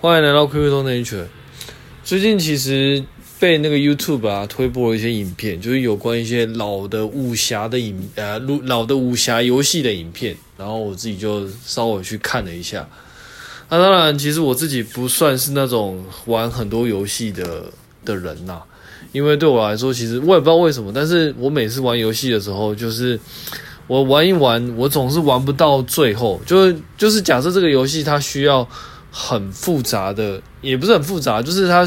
欢迎来到 Crypto Nature。最近其实被那个 YouTube 啊推播了一些影片，就是有关一些老的武侠的影呃老的武侠游戏的影片，然后我自己就稍微去看了一下。那、当然，其实我自己不算是那种玩很多游戏的的人呐、因为对我来说，其实我也不知道为什么，但是我每次玩游戏的时候，就是我玩一玩，我总是玩不到最后，就是就是假设这个游戏它需要。很复杂的，也不是很复杂，就是它，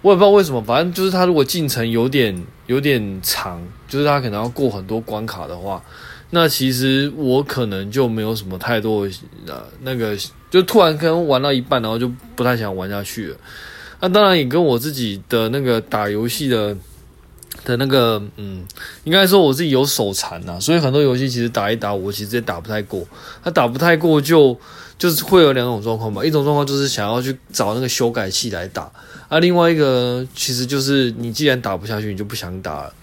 我也不知道为什么，反正就是它如果进程有点有点长，就是它可能要过很多关卡的话，那其实我可能就没有什么太多呃那个，就突然可能玩到一半，然后就不太想玩下去了。那当然也跟我自己的那个打游戏的的那个，嗯，应该说我自己有手残呐，所以很多游戏其实打一打，我其实也打不太过，它打不太过就。就是会有两种状况嘛，一种状况就是想要去找那个修改器来打，啊，另外一个其实就是你既然打不下去，你就不想打了。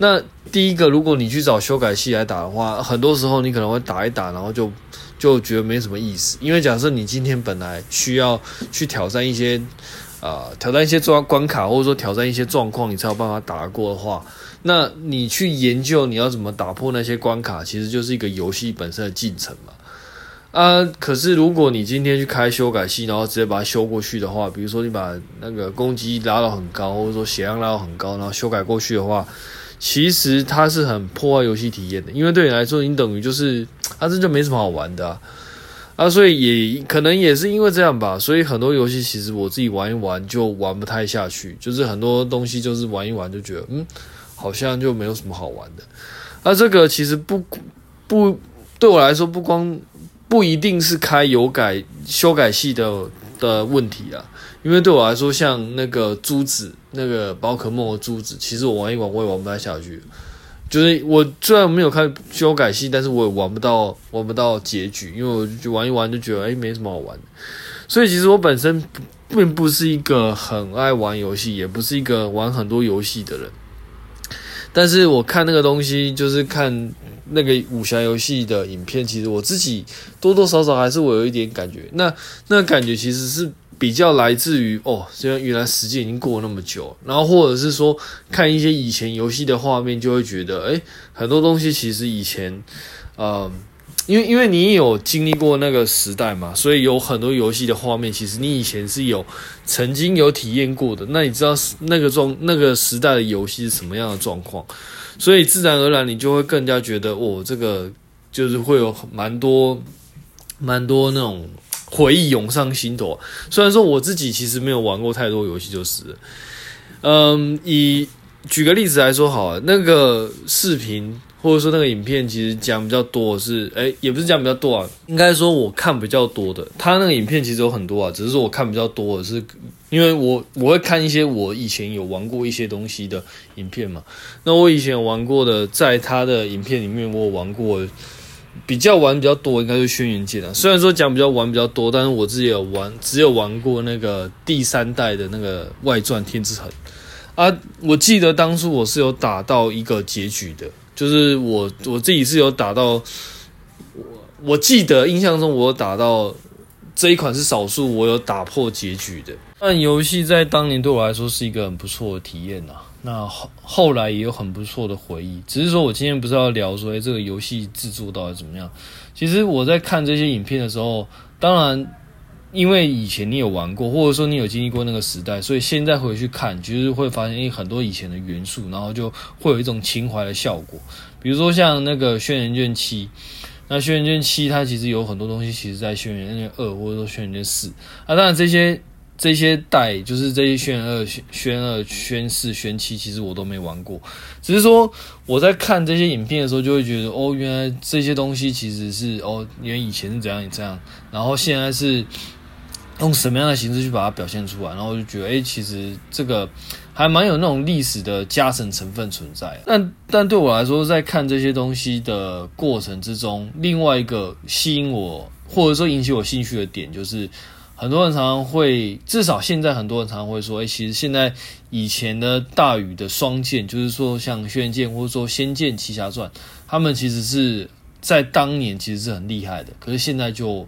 那第一个，如果你去找修改器来打的话，很多时候你可能会打一打，然后就就觉得没什么意思。因为假设你今天本来需要去挑战一些、呃，挑战一些关关卡，或者说挑战一些状况，你才有办法打过的话，那你去研究你要怎么打破那些关卡，其实就是一个游戏本身的进程嘛。啊，可是如果你今天去开修改器，然后直接把它修过去的话，比如说你把那个攻击拉到很高，或者说血量拉到很高，然后修改过去的话，其实它是很破坏游戏体验的，因为对你来说，你等于就是啊，这就没什么好玩的啊，所以也可能也是因为这样吧，所以很多游戏其实我自己玩一玩就玩不太下去，就是很多东西就是玩一玩就觉得嗯，好像就没有什么好玩的。啊，这个其实不不对我来说不光。不一定是开有改修改器的的问题啊，因为对我来说，像那个珠子，那个宝可梦的珠子，其实我玩一玩我也玩不太下去。就是我虽然没有开修改器，但是我也玩不到玩不到结局，因为我就玩一玩就觉得哎、没什么好玩。所以其实我本身并不是一个很爱玩游戏，也不是一个玩很多游戏的人。但是我看那个东西，就是看。那个武侠游戏的影片，其实我自己多多少少还是我有一点感觉。那那感觉其实是比较来自于哦，虽然原来时间已经过了那么久，然后或者是说看一些以前游戏的画面，就会觉得诶，很多东西其实以前，呃，因为因为你有经历过那个时代嘛，所以有很多游戏的画面，其实你以前是有曾经有体验过的。那你知道那个状那个时代的游戏是什么样的状况？所以自然而然，你就会更加觉得，哦，这个就是会有蛮多、蛮多那种回忆涌上心头。虽然说我自己其实没有玩过太多游戏，就是，嗯，以举个例子来说好，那个视频。或者说那个影片其实讲比较多的是，哎，也不是讲比较多啊，应该说我看比较多的，他那个影片其实有很多啊，只是说我看比较多的是，因为我我会看一些我以前有玩过一些东西的影片嘛。那我以前有玩过的，在他的影片里面我有玩过，比较玩比较多应该是轩辕剑啊。虽然说讲比较玩比较多，但是我自己有玩，只有玩过那个第三代的那个外传天之痕啊。我记得当初我是有打到一个结局的。就是我我自己是有打到，我我记得印象中我打到这一款是少数我有打破结局的。但游戏在当年对我来说是一个很不错的体验呐。那后后来也有很不错的回忆。只是说我今天不是要聊说，哎，这个游戏制作到底怎么样？其实我在看这些影片的时候，当然。因为以前你有玩过，或者说你有经历过那个时代，所以现在回去看，其实会发现很多以前的元素，然后就会有一种情怀的效果。比如说像那个《轩辕剑七》，那《轩辕剑七》它其实有很多东西，其实在《轩辕剑二》或者说《轩辕剑四》啊，当然这些这些代就是这些轩辕二、轩二、轩四、轩七，其实我都没玩过。只是说我在看这些影片的时候，就会觉得哦，原来这些东西其实是哦，原来以前是怎样也这样，然后现在是。用什么样的形式去把它表现出来，然后我就觉得，哎，其实这个还蛮有那种历史的加成成分存在。但但对我来说，在看这些东西的过程之中，另外一个吸引我或者说引起我兴趣的点，就是很多人常常会，至少现在很多人常常会说，哎，其实现在以前的大禹的双剑，就是说像轩辕剑或者说《仙剑奇侠传》，他们其实是在当年其实是很厉害的，可是现在就。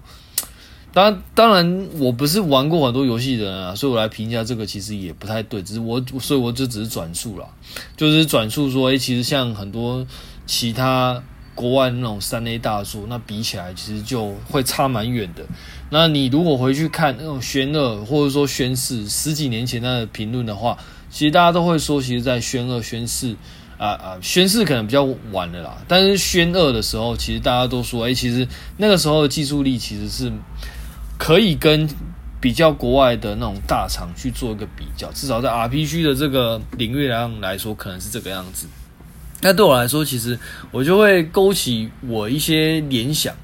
当，当然，我不是玩过很多游戏的人啊，所以我来评价这个其实也不太对。只是我，所以我就只是转述啦，就是转述说，诶、欸，其实像很多其他国外那种三 A 大作，那比起来其实就会差蛮远的。那你如果回去看那种宣二或者说宣四十几年前的评论的话，其实大家都会说，其实，在宣二、宣四啊啊，宣四可能比较晚了啦，但是宣二的时候，其实大家都说，诶、欸，其实那个时候的技术力其实是。可以跟比较国外的那种大厂去做一个比较，至少在 RPG 的这个领域上来说，可能是这个样子。那对我来说，其实我就会勾起我一些联想。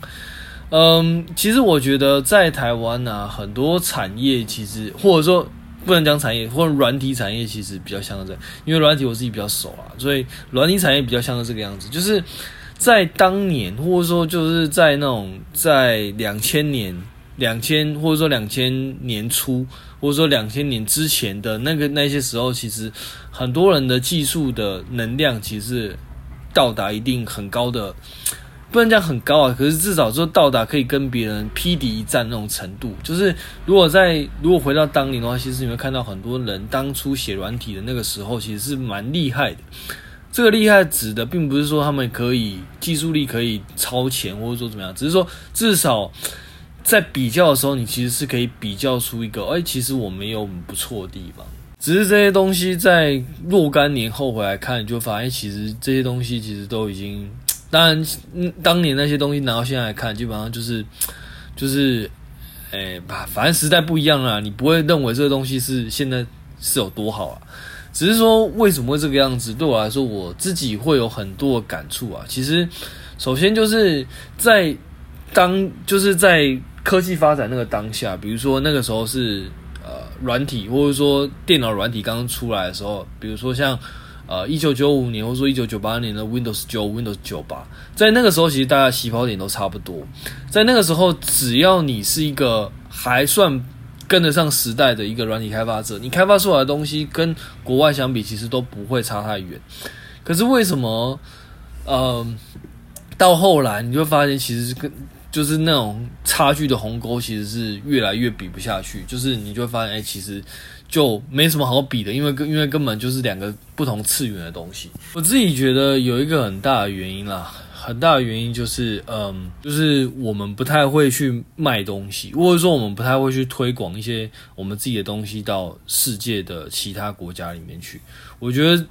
嗯，其实我觉得在台湾呢、很多产业其实或者说不能讲产业，或者软体产业其实比较像是这样，因为软体我自己比较熟啊，所以软体产业比较像是这个样子，就是在当年或者说就是在那种在两千年。两千或者说两千年初，或者说两千年之前的那个那些时候，其实很多人的技术的能量其实到达一定很高的，不能讲很高啊，可是至少说到达可以跟别人匹敌一战那种程度。就是如果在如果回到当年的话，其实你会看到很多人当初写软体的那个时候，其实是蛮厉害的。这个厉害指的并不是说他们可以技术力可以超前，或者说怎么样，只是说至少。在比较的时候，你其实是可以比较出一个，哎，其实我们有很不错的地方。只是这些东西在若干年后回来看，就发现其实这些东西其实都已经，当然，当年那些东西拿到现在来看，基本上就是，就是，哎，反正时代不一样了，你不会认为这个东西是现在是有多好啊。只是说为什么会这个样子，对我来说，我自己会有很多的感触啊。其实，首先就是在当就是在。科技发展那个当下，比如说那个时候是呃软体，或者说电脑软体刚刚出来的时候，比如说像呃一九九五年或者说一九九八年的 Windows 九、Windows 九八，在那个时候其实大家起跑点都差不多。在那个时候，只要你是一个还算跟得上时代的一个软体开发者，你开发出来的东西跟国外相比，其实都不会差太远。可是为什么呃到后来你就发现，其实跟就是那种差距的鸿沟，其实是越来越比不下去。就是你就会发现，哎、其实就没什么好比的，因为因为根本就是两个不同次元的东西。我自己觉得有一个很大的原因啦，很大的原因就是，嗯，就是我们不太会去卖东西，或者说我们不太会去推广一些我们自己的东西到世界的其他国家里面去。我觉得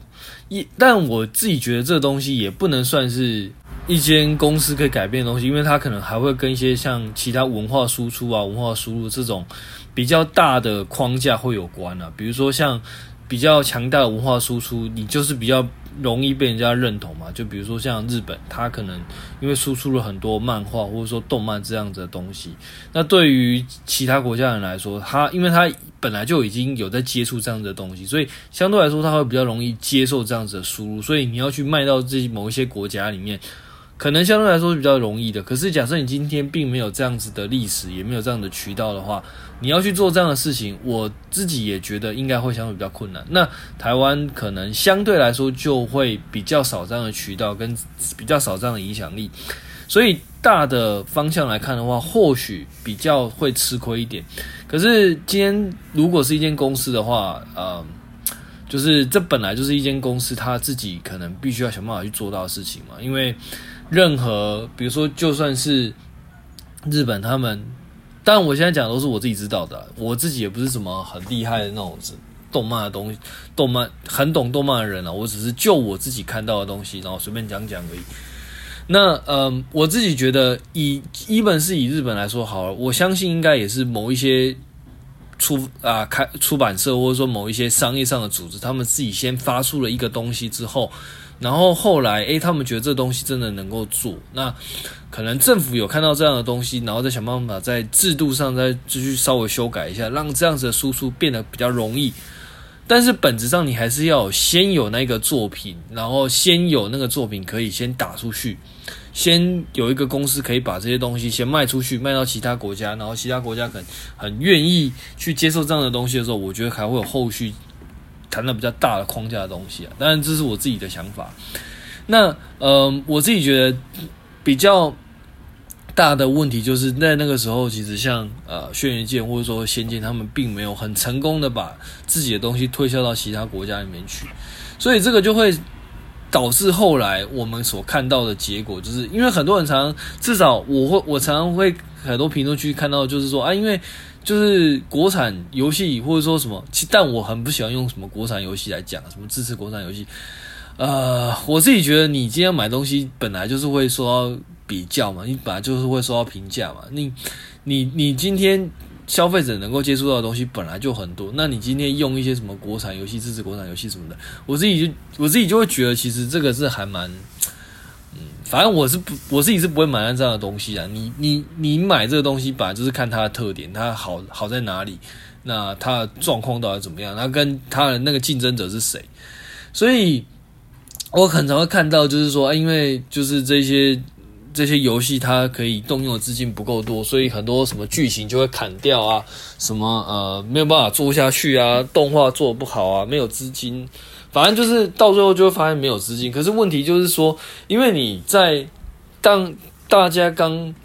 一，但我自己觉得这东西也不能算是。一间公司可以改变的东西，因为它可能还会跟一些像其他文化输出啊、文化输入这种比较大的框架会有关啊。比如说像比较强大的文化输出，你就是比较容易被人家认同嘛。就比如说像日本，它可能因为输出了很多漫画或者说动漫这样子的东西，那对于其他国家人来说，他因为他本来就已经有在接触这样子的东西，所以相对来说他会比较容易接受这样子的输入。所以你要去卖到这某一些国家里面。可能相对来说是比较容易的，可是假设你今天并没有这样子的历史，也没有这样的渠道的话，你要去做这样的事情，我自己也觉得应该会相对比较困难。那台湾可能相对来说就会比较少这样的渠道，跟比较少这样的影响力，所以大的方向来看的话，或许比较会吃亏一点。可是今天如果是一间公司的话，呃，就是这本来就是一间公司，他自己可能必须要想办法去做到的事情嘛，因为。任何，比如说，就算是日本，他们，但我现在讲都是我自己知道的，我自己也不是什么很厉害的那种动漫的东西，动漫很懂动漫的人啊，我只是就我自己看到的东西，然后随便讲讲而已。那，嗯，我自己觉得，以一本是以日本来说好了，我相信应该也是某一些出啊开出版社，或者说某一些商业上的组织，他们自己先发出了一个东西之后。然后后来，诶，他们觉得这东西真的能够做，那可能政府有看到这样的东西，然后再想办法在制度上再继续稍微修改一下，让这样子的输出变得比较容易。但是本质上，你还是要先有那个作品，然后先有那个作品可以先打出去，先有一个公司可以把这些东西先卖出去，卖到其他国家，然后其他国家可能很愿意去接受这样的东西的时候，我觉得还会有后续。谈到比较大的框架的东西啊，当然这是我自己的想法。那呃，我自己觉得比较大的问题就是在那个时候，其实像呃轩辕剑或者说仙剑，他们并没有很成功的把自己的东西推销到其他国家里面去，所以这个就会导致后来我们所看到的结果，就是因为很多人常常，至少我会我常常会很多评论区看到，就是说啊，因为就是国产游戏或者说什么，其但我很不喜欢用什么国产游戏来讲，什么支持国产游戏，呃，我自己觉得你今天买东西本来就是会说。比较嘛，你本来就是会受到评价嘛。你、你、你今天消费者能够接触到的东西本来就很多，那你今天用一些什么国产游戏支持国产游戏什么的，我自己就我自己就会觉得，其实这个是还蛮，反正我是不，我自己是不会买单这样的东西啊。你、你、你买这个东西本来就是看它的特点，它好好在哪里，那它的状况到底怎么样，它跟它的那个竞争者是谁，所以我很常会看到，就是说，因为就是这些。这些游戏它可以动用的资金不够多，所以很多什么剧情就会砍掉啊，什么呃没有办法做下去啊，动画做不好啊，没有资金，反正就是到最后就会发现没有资金。可是问题就是说，因为你在当大家刚。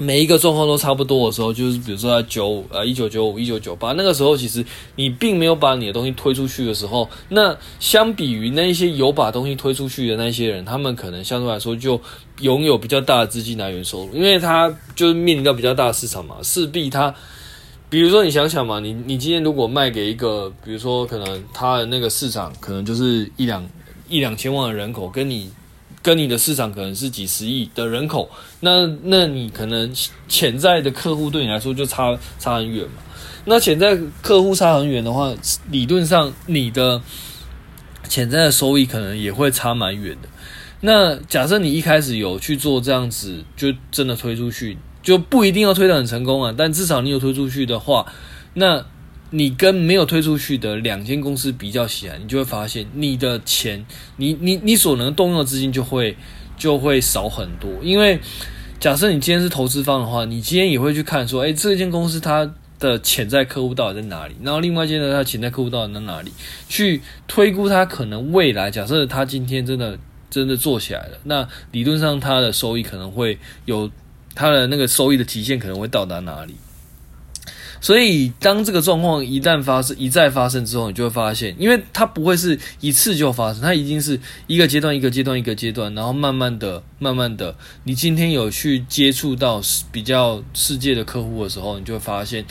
每一个状况都差不多的时候，就是比如说在九呃一九九五一九九八那个时候，其实你并没有把你的东西推出去的时候，那相比于那些有把东西推出去的那些人，他们可能相对来说就拥有比较大的资金来源收入，因为他就是面临到比较大的市场嘛，势必他，比如说你想想嘛，你你今天如果卖给一个，比如说可能他的那个市场可能就是一两一两千万的人口，跟你。跟你的市场可能是几十亿的人口，那那你可能潜在的客户对你来说就差差很远嘛。那潜在客户差很远的话，理论上你的潜在的收益可能也会差蛮远的。那假设你一开始有去做这样子，就真的推出去，就不一定要推得很成功啊，但至少你有推出去的话，那。你跟没有推出去的两间公司比较起来，你就会发现你的钱，你你你所能动用的资金就会就会少很多。因为假设你今天是投资方的话，你今天也会去看说，哎，这间公司它的潜在客户到底在哪里？然后另外一间呢，它潜在客户到底在哪里？去推估它可能未来，假设它今天真的真的做起来了，那理论上它的收益可能会有它的那个收益的极限可能会到达哪里？所以，当这个状况一旦发生、一再发生之后，你就会发现，因为它不会是一次就发生，它已经是一个阶段、一个阶段、一个阶段，然后慢慢的、慢慢的，你今天有去接触到比较世界的客户的时候，你就会发现，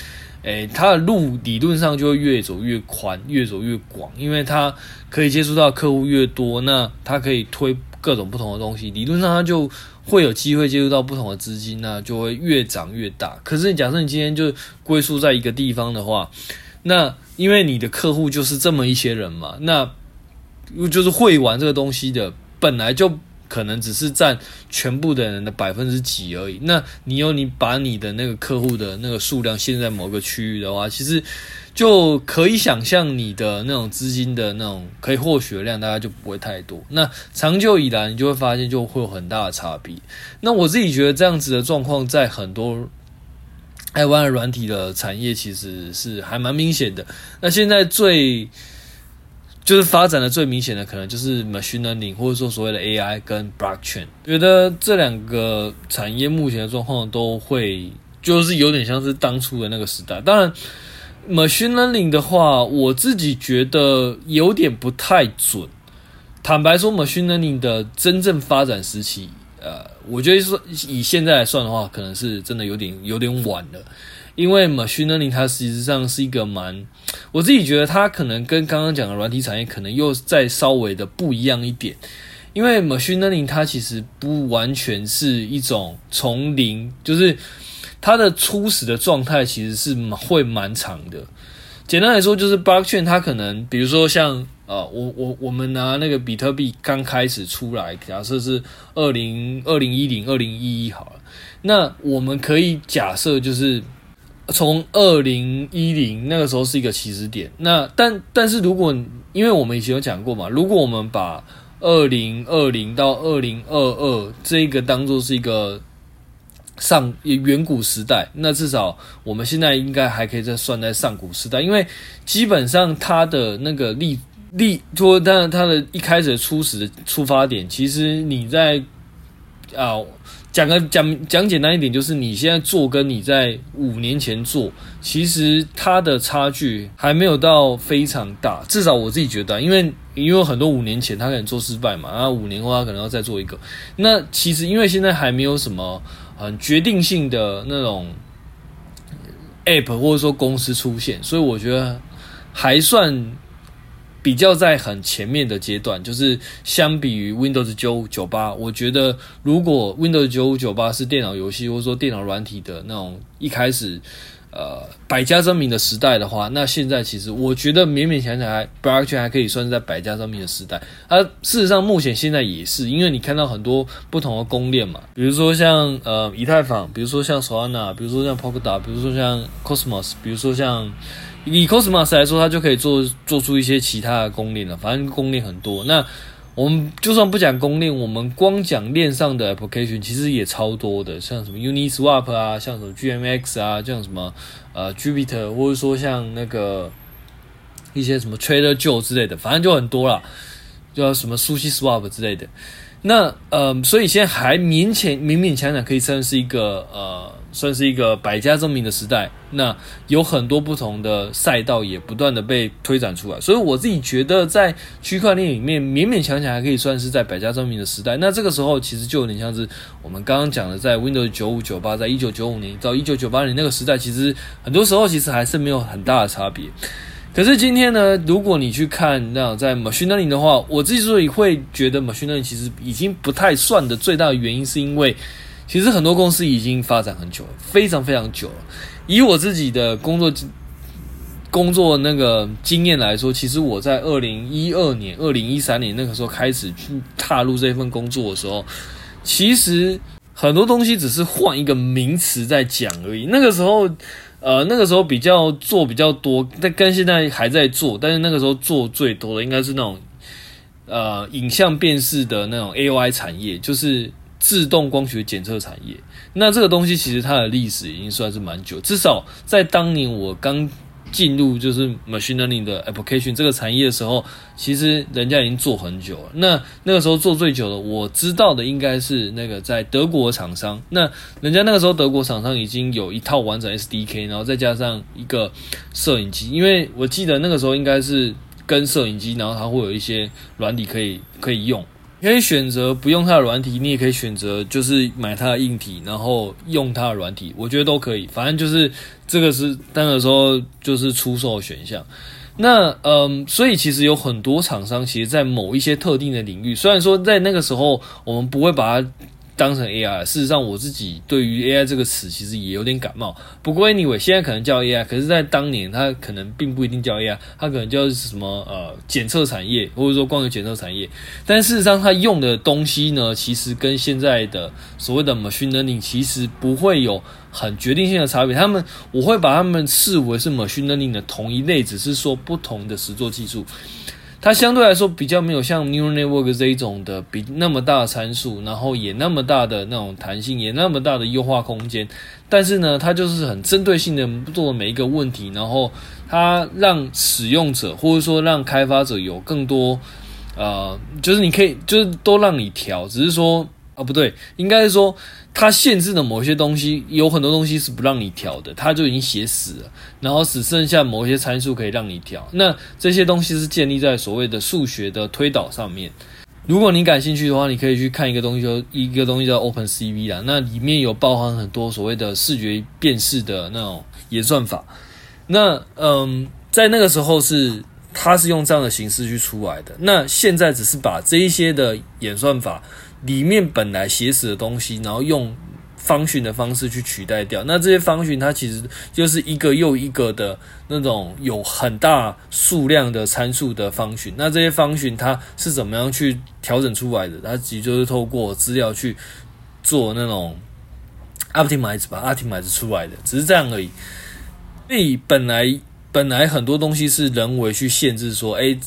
诶，它的路理论上就会越走越宽、越走越广，因为它可以接触到客户越多，那它可以推各种不同的东西，理论上它就。会有机会接触到不同的资金，那就会越长越大。可是，假设你今天就归宿在一个地方的话，那因为你的客户就是这么一些人嘛，那就是会玩这个东西的，本来就可能只是占全部的人的百分之几而已。那你有你把你的那个客户的那个数量限在某个区域的话，其实。就可以想象你的那种资金的那种可以获取的量，大概就不会太多。那长久以来，你就会发现就会有很大的差别。那我自己觉得这样子的状况，在很多台湾的软体的产业，其实是还蛮明显的。那现在最就是发展的最明显的，可能就是 machine learning，或者说所谓的 AI 跟 blockchain。觉得这两个产业目前的状况都会，就是有点像是当初的那个时代。当然。Machine learning 的话，我自己觉得有点不太准。坦白说，Machine learning 的真正发展时期，呃，我觉得说以现在来算的话，可能是真的有点有点晚了。因为 Machine learning 它实际上是一个蛮，我自己觉得它可能跟刚刚讲的软体产业可能又再稍微的不一样一点。因为 Machine learning 它其实不完全是一种从零，就是。它的初始的状态其实是会蛮长的。简单来说，就是 blockchain 它可能，比如说像呃，我我我们拿那个比特币刚开始出来，假设是二零二零一零二零一一好了，那我们可以假设就是从二零一零那个时候是一个起始点。那但但是如果因为我们以前有讲过嘛，如果我们把二零二零到二零二二这个当做是一个。上远古时代，那至少我们现在应该还可以再算在上古时代，因为基本上它的那个立立，说当然它的一开始的初始的出发点，其实你在啊。讲个讲讲简单一点，就是你现在做跟你在五年前做，其实它的差距还没有到非常大。至少我自己觉得，因为因为很多五年前他可能做失败嘛，然后五年后他可能要再做一个。那其实因为现在还没有什么很决定性的那种 app 或者说公司出现，所以我觉得还算。比较在很前面的阶段，就是相比于 Windows 9598，我觉得如果 Windows 九五九八是电脑游戏或者说电脑软体的那种一开始呃百家争鸣的时代的话，那现在其实我觉得勉勉强强还 Blockchain 还可以算是在百家争鸣的时代。而事实上目前现在也是，因为你看到很多不同的公链嘛，比如说像呃以太坊，比如说像 Solana，比如说像 Polkadot，比如说像 Cosmos，比如说像。以 Cosmos 来说，它就可以做做出一些其他的公链了。反正公链很多。那我们就算不讲公链，我们光讲链上的 application，其实也超多的。像什么 Uniswap 啊，像什么 GMX 啊，像什么呃 Jupiter，或者说像那个一些什么 Trader Joe 之类的，反正就很多啦，叫什么 Sushi Swap 之类的。那呃，所以现在还勉强勉勉强强可以算是一个呃。算是一个百家争鸣的时代，那有很多不同的赛道也不断的被推展出来，所以我自己觉得在区块链里面勉勉强强还可以算是在百家争鸣的时代。那这个时候其实就有点像是我们刚刚讲的，在 Windows 九五九八，在一九九五年到一九九八年那个时代，其实很多时候其实还是没有很大的差别。可是今天呢，如果你去看那在 Machine Learning 的话，我之所以会觉得 Machine Learning 其实已经不太算的最大的原因，是因为。其实很多公司已经发展很久了，非常非常久了。以我自己的工作工作那个经验来说，其实我在二零一二年、二零一三年那个时候开始去踏入这份工作的时候，其实很多东西只是换一个名词在讲而已。那个时候，呃，那个时候比较做比较多，但跟现在还在做，但是那个时候做最多的应该是那种呃影像辨识的那种 AI 产业，就是。自动光学检测产业，那这个东西其实它的历史已经算是蛮久，至少在当年我刚进入就是 machine learning 的 application 这个产业的时候，其实人家已经做很久了。那那个时候做最久的，我知道的应该是那个在德国厂商。那人家那个时候德国厂商已经有一套完整 SDK，然后再加上一个摄影机，因为我记得那个时候应该是跟摄影机，然后它会有一些软体可以可以用。可以选择不用它的软体，你也可以选择就是买它的硬体，然后用它的软体，我觉得都可以。反正就是这个是那个时候就是出售选项。那嗯，所以其实有很多厂商，其实，在某一些特定的领域，虽然说在那个时候我们不会把它。当成 AI，事实上我自己对于 AI 这个词其实也有点感冒。不过 anyway，现在可能叫 AI，可是，在当年它可能并不一定叫 AI，它可能叫什么呃检测产业，或者说光学检测产业。但事实上，它用的东西呢，其实跟现在的所谓的 machine learning 其实不会有很决定性的差别。他们我会把他们视为是 machine learning 的同一类，只是说不同的实作技术。它相对来说比较没有像 neural network 这一种的比那么大参数，然后也那么大的那种弹性，也那么大的优化空间。但是呢，它就是很针对性的做每一个问题，然后它让使用者或者说让开发者有更多，呃，就是你可以就是都让你调，只是说。啊、不对，应该是说它限制的某些东西，有很多东西是不让你调的，它就已经写死了，然后只剩下某些参数可以让你调。那这些东西是建立在所谓的数学的推导上面。如果你感兴趣的话，你可以去看一个东西，叫一个东西叫 OpenCV 啦，那里面有包含很多所谓的视觉辨识的那种演算法。那嗯，在那个时候是它是用这样的形式去出来的。那现在只是把这一些的演算法。里面本来写死的东西，然后用方寻的方式去取代掉。那这些方寻它其实就是一个又一个的那种有很大数量的参数的方寻。那这些方寻它是怎么样去调整出来的？它其实就是透过资料去做那种 optimize 吧 optimize 出来的，只是这样而已。所以本来本来很多东西是人为去限制说，哎。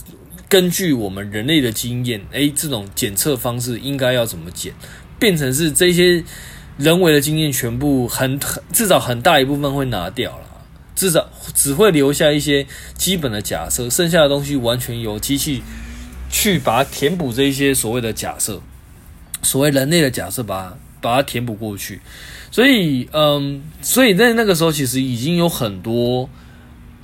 根据我们人类的经验，诶，这种检测方式应该要怎么检，变成是这些人为的经验全部很很至少很大一部分会拿掉了，至少只会留下一些基本的假设，剩下的东西完全由机器去把它填补这一些所谓的假设。所谓人类的假设，把它把它填补过去。所以，嗯，所以在那个时候，其实已经有很多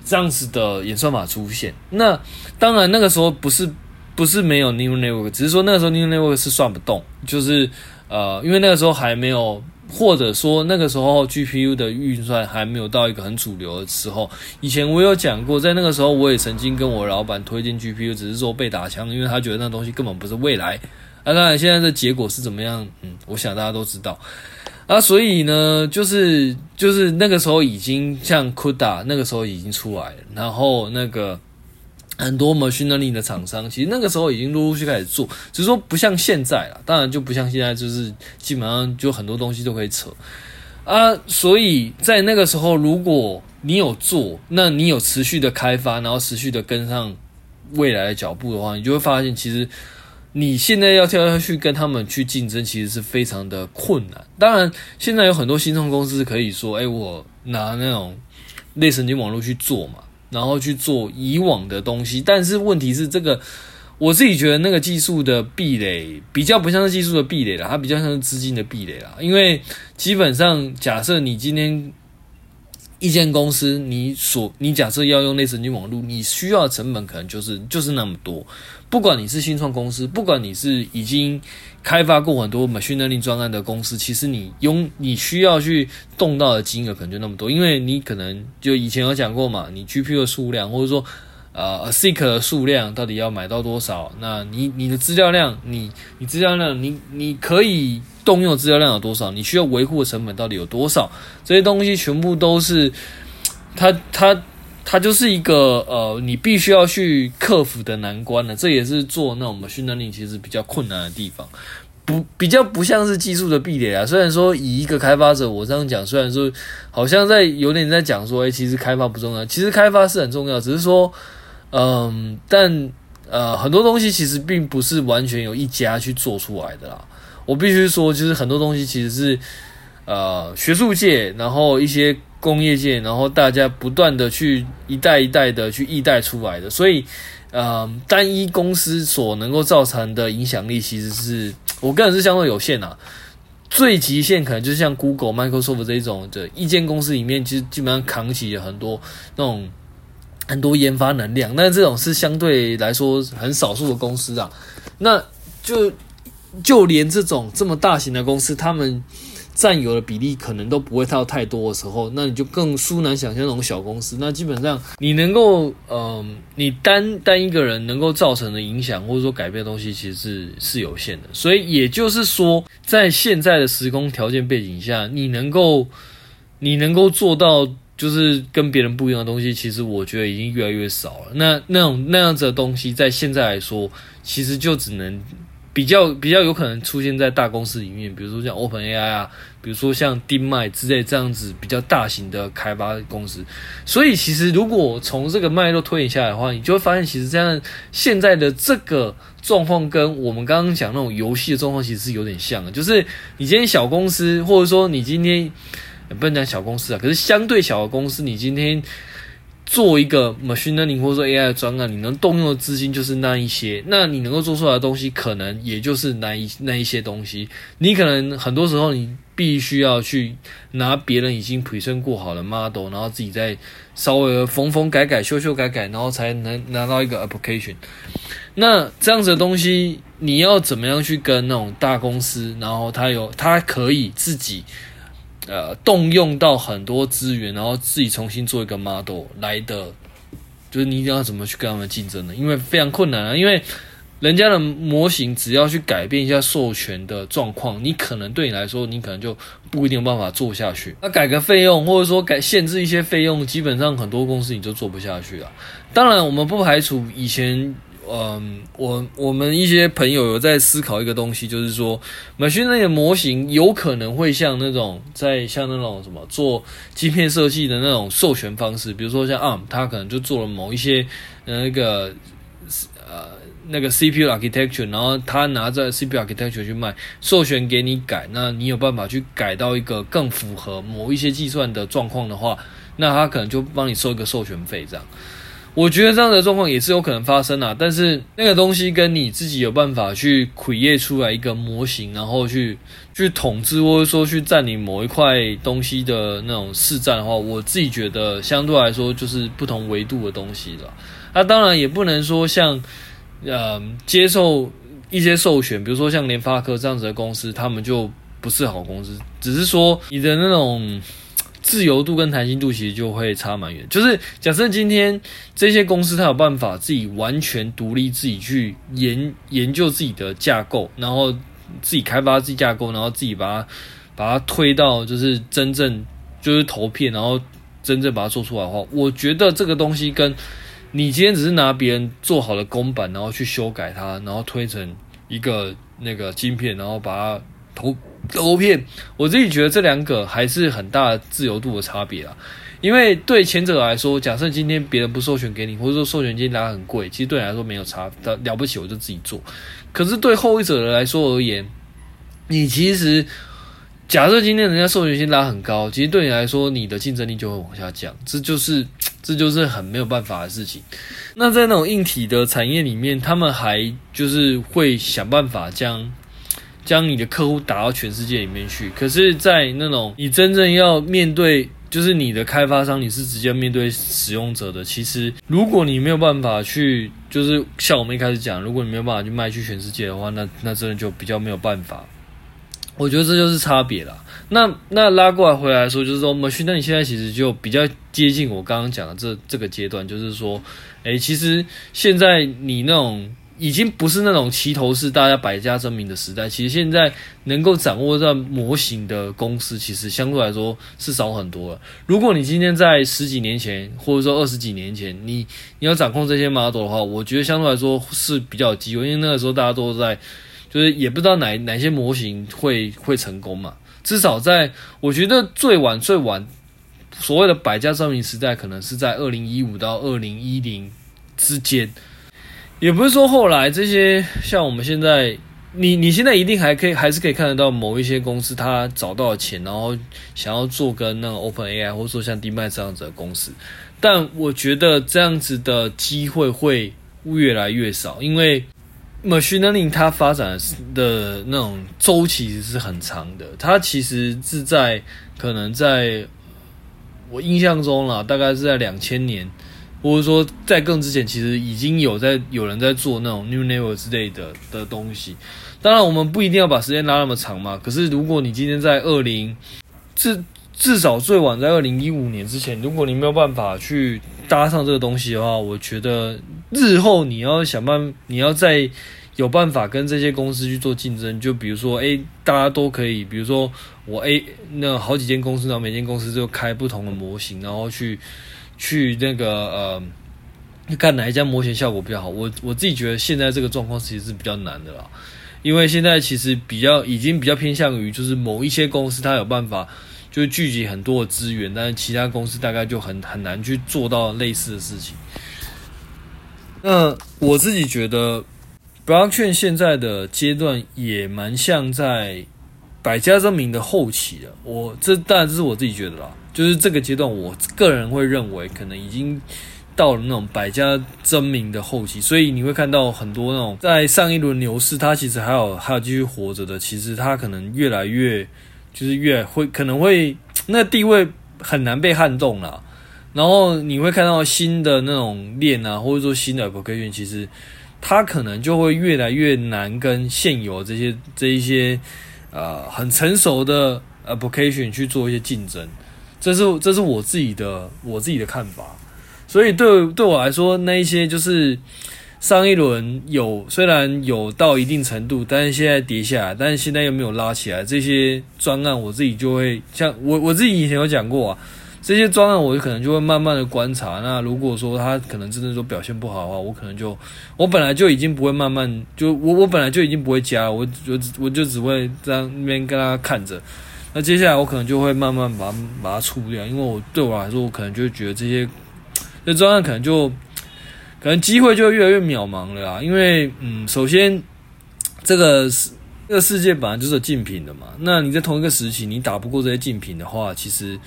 这样子的演算法出现。那当然，那个时候不是不是没有 neural network，只是说那个时候 neural network 是算不动，就是呃，因为那个时候还没有。或者说那个时候 GPU 的运算还没有到一个很主流的时候，以前我有讲过，在那个时候我也曾经跟我老板推荐 GPU，只是说被打枪，因为他觉得那东西根本不是未来。啊，当然现在的结果是怎么样？嗯，我想大家都知道。啊，所以呢，就是就是那个时候已经像 CUDA 那个时候已经出来了，然后那个。很多 machine learning 的厂商，其实那个时候已经陆陆续开始做，只是说不像现在了，当然就不像现在，就是基本上就很多东西都可以扯啊。所以在那个时候，如果你有做，那你有持续的开发，然后持续的跟上未来的脚步的话，你就会发现，其实你现在要跳下去跟他们去竞争，其实是非常的困难。当然，现在有很多新创公司可以说，哎，我拿那种类神经网络去做嘛。然后去做以往的东西，但是问题是这个，我自己觉得那个技术的壁垒比较不像是技术的壁垒啦，它比较像是资金的壁垒啦。因为基本上，假设你今天一间公司，你所你假设要用类神经网络，你需要的成本可能就是就是那么多。不管你是新创公司，不管你是已经开发过很多 machine learning 专案的公司，其实你用你需要去动到的金额可能就那么多，因为你可能就以前有讲过嘛，你 GPU 的数量或者说呃 ASIC 的数量到底要买到多少？那你你的资料量，你你资料量，你你可以动用资料量有多少？你需要维护的成本到底有多少？这些东西全部都是 它它。它就是一个呃，你必须要去克服的难关了。这也是做那种 machine learning 其实比较困难的地方，不比较不像是技术的壁垒啊。虽然说以一个开发者，我这样讲，虽然说好像在有点在讲说，诶、欸，其实开发不重要，其实开发是很重要，只是说，嗯、但呃，很多东西其实并不是完全由一家去做出来的啦。我必须说，就是很多东西其实是呃，学术界，然后一些。工业界，然后大家不断的去一代一代的去一代出来的，所以，呃，单一公司所能够造成的影响力，其实是我个人是相对有限啊。最极限可能就是像 Google、Microsoft 这一种的一间公司里面，其实基本上扛起了很多那种很多研发能量，那这种是相对来说很少数的公司啊。那就就连这种这么大型的公司，他们。占有的比例可能都不会到太多的时候，那你就更殊难想象那种小公司。那基本上你能够，嗯、你单单一个人能够造成的影响或者说改变的东西，其实是是有限的。所以也就是说，在现在的时空条件背景下，你能够你能够做到就是跟别人不一样的东西，其实我觉得已经越来越少了。那那种那样子的东西，在现在来说，其实就只能。比较比较有可能出现在大公司里面，比如说像 OpenAI 啊，比如说像 d i m i 之类这样子比较大型的开发公司。所以其实如果从这个脉络推演下来的话，你就会发现，其实这样现在的这个状况跟我们刚刚讲那种游戏的状况其实是有点像的。就是你今天小公司，或者说你今天也不能讲小公司啊，可是相对小的公司，你今天。做一个 machine learning 或者说 AI 的专案，你能动用的资金就是那一些，那你能够做出来的东西，可能也就是那一那一些东西。你可能很多时候你必须要去拿别人已经 present 过好的 model，然后自己再稍微缝缝改改、修修改改，然后才能拿到一个 application。那这样子的东西，你要怎么样去跟那种大公司，然后他有他可以自己。呃，动用到很多资源，然后自己重新做一个 model 来的，就是你一定要怎么去跟他们竞争呢？因为非常困难啊，因为人家的模型只要去改变一下授权的状况，你可能对你来说，你可能就不一定有办法做下去。那改个费用，或者说改限制一些费用，基本上很多公司你就做不下去了。当然，我们不排除以前。嗯，我我们一些朋友有在思考一个东西，就是说，machine 那个模型有可能会像那种在像那种什么做晶片设计的那种授权方式，比如说像 ARM，他可能就做了某一些那个呃那个 CPU architecture，然后他拿着 CPU architecture 去卖，授权给你改，那你有办法去改到一个更符合某一些计算的状况的话，那他可能就帮你收一个授权费这样。我觉得这样的状况也是有可能发生啊，但是那个东西跟你自己有办法去窥业出来一个模型，然后去去统治或者说去占领某一块东西的那种市占的话，我自己觉得相对来说就是不同维度的东西了。那当然也不能说像呃接受一些授权，比如说像联发科这样子的公司，他们就不是好公司，只是说你的那种。自由度跟弹性度其实就会差蛮远。就是假设今天这些公司它有办法自己完全独立，自己去研研究自己的架构，然后自己开发自己架构，然后自己把它把它推到就是真正就是投片，然后真正把它做出来的话，我觉得这个东西跟你今天只是拿别人做好的公版，然后去修改它，然后推成一个那个晶片，然后把它投。投片，我自己觉得这两个还是很大自由度的差别啊。因为对前者来说，假设今天别人不授权给你，或者说授权金拿很贵，其实对你来说没有差，了不起我就自己做。可是对后一者来说而言，你其实假设今天人家授权金拉很高，其实对你来说，你的竞争力就会往下降，这就是这就是很没有办法的事情。那在那种硬体的产业里面，他们还就是会想办法将。将你的客户打到全世界里面去，可是，在那种你真正要面对，就是你的开发商，你是直接面对使用者的。其实，如果你没有办法去，就是像我们一开始讲，如果你没有办法去卖去全世界的话，那那真的就比较没有办法。我觉得这就是差别啦。那那拉过来回来说，就是说，Machine，那你现在其实就比较接近我刚刚讲的这这个阶段，就是说，诶，其实现在你那种。已经不是那种齐头式大家百家争鸣的时代。其实现在能够掌握这模型的公司，其实相对来说是少很多了。如果你今天在十几年前，或者说二十几年前，你你要掌控这些 model 的话，我觉得相对来说是比较有机会，因为那个时候大家都在，就是也不知道哪哪些模型会会成功嘛。至少在我觉得最晚最晚所谓的百家争鸣时代，可能是在二零一五到二零一零之间。也不是说后来这些像我们现在，你你现在一定还可以还是可以看得到某一些公司，它找到钱，然后想要做跟那个 OpenAI 或者说像 Diman 这样子的公司，但我觉得这样子的机会会越来越少，因为 Machine Learning 它发展的那种周期其实是很长的，它其实是在可能在我印象中啦，大概是在两千年。或者说，在更之前，其实已经有在有人在做那种 neural network 之类的的东西。当然，我们不一定要把时间拉那么长嘛。可是，如果你今天在二零至至少最晚在二零一五年之前，如果你没有办法去搭上这个东西的话，我觉得日后你要想办，你要再有办法跟这些公司去做竞争。就比如说，诶，大家都可以，比如说我 A 那好几间公司，然后每间公司就开不同的模型，然后去。去那个呃，看哪一家模型效果比较好。我我自己觉得现在这个状况其实是比较难的啦，因为现在其实比较已经比较偏向于就是某一些公司它有办法就聚集很多的资源，但是其他公司大概就很很难去做到类似的事情。那我自己觉得，Blockchain 现在的阶段也蛮像在百家争鸣的后期的。我这当然这是我自己觉得啦。就是这个阶段，我个人会认为可能已经到了那种百家争鸣的后期，所以你会看到很多那种在上一轮牛市，它其实还有还有继续活着的，其实它可能越来越就是越会可能会那地位很难被撼动了。然后你会看到新的那种链啊，或者说新的 application，其实它可能就会越来越难跟现有这些这一些呃很成熟的 application 去做一些竞争。这是这是我自己的我自己的看法，所以对对我来说，那一些就是上一轮有虽然有到一定程度，但是现在跌下来，但是现在又没有拉起来，这些专案我自己就会像我我自己以前有讲过啊，这些专案我可能就会慢慢的观察。那如果说他可能真的说表现不好的话，我可能就我本来就已经不会慢慢就我我本来就已经不会加，我我我就只会在那边跟他看着。那接下来我可能就会慢慢把它把它出掉，因为我对我来说，我可能就觉得这些这专案可能就可能机会就越来越渺茫了啦。因为嗯，首先这个世这个世界本来就是有竞品的嘛，那你在同一个时期你打不过这些竞品的话，其实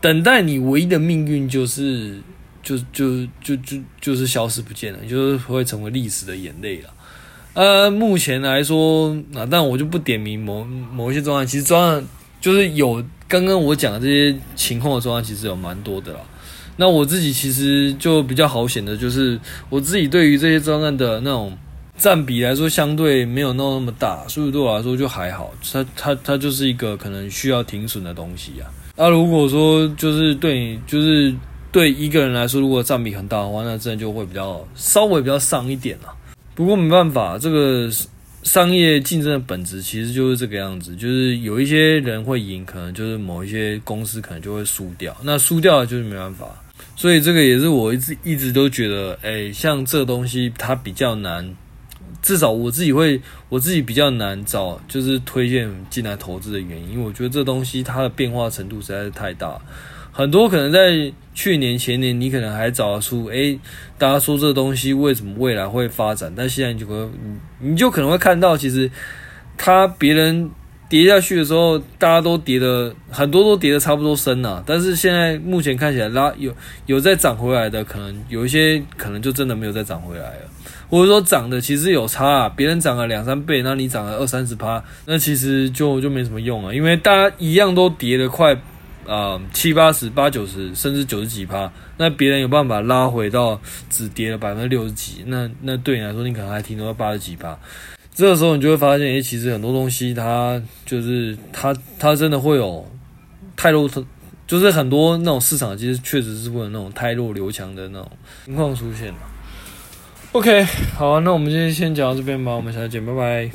等待你唯一的命运就是就就就就就是消失不见了，就是会成为历史的眼泪了。呃，目前来说，那但我就不点名某某一些专案，其实专案就是有刚刚我讲的这些情况的专案，其实有蛮多的啦。那我自己其实就比较好险的，就是我自己对于这些专案的那种占比来说，相对没有那么那么大，所以对我来说就还好。它它它就是一个可能需要停损的东西啊。那如果说就是对你就是。对一个人来说，如果占比很大的话，那真的就会比较稍微比较伤一点了。不过没办法，这个商业竞争的本质其实就是这个样子，就是有一些人会赢，可能就是某一些公司可能就会输掉。那输掉了就是没办法，所以这个也是我一直一直都觉得，哎，像这东西它比较难，至少我自己会我自己比较难找，就是推荐进来投资的原因，因为我觉得这东西它的变化程度实在是太大。很多可能在去年前年，你可能还找得出，诶，大家说这东西为什么未来会发展？但现在你就会，你就可能会看到，其实它别人跌下去的时候，大家都跌的很多都跌的差不多深了。但是现在目前看起来拉有有在涨回来的，可能有一些可能就真的没有再涨回来了，或者说涨的其实有差啊，别人涨了两三倍，那你涨了二三十趴，那其实就就没什么用了，因为大家一样都跌得快。啊、七八十、八九十，甚至九十几趴，那别人有办法拉回到只跌了百分之六十几，那那对你来说，你可能还停留在八十几趴。这个时候，你就会发现，诶，其实很多东西它就是它它真的会有太弱，就是很多那种市场其实确实是会有那种太弱留强的那种情况出现。OK，好，那我们今天先讲到这边吧，我们下次见，拜拜。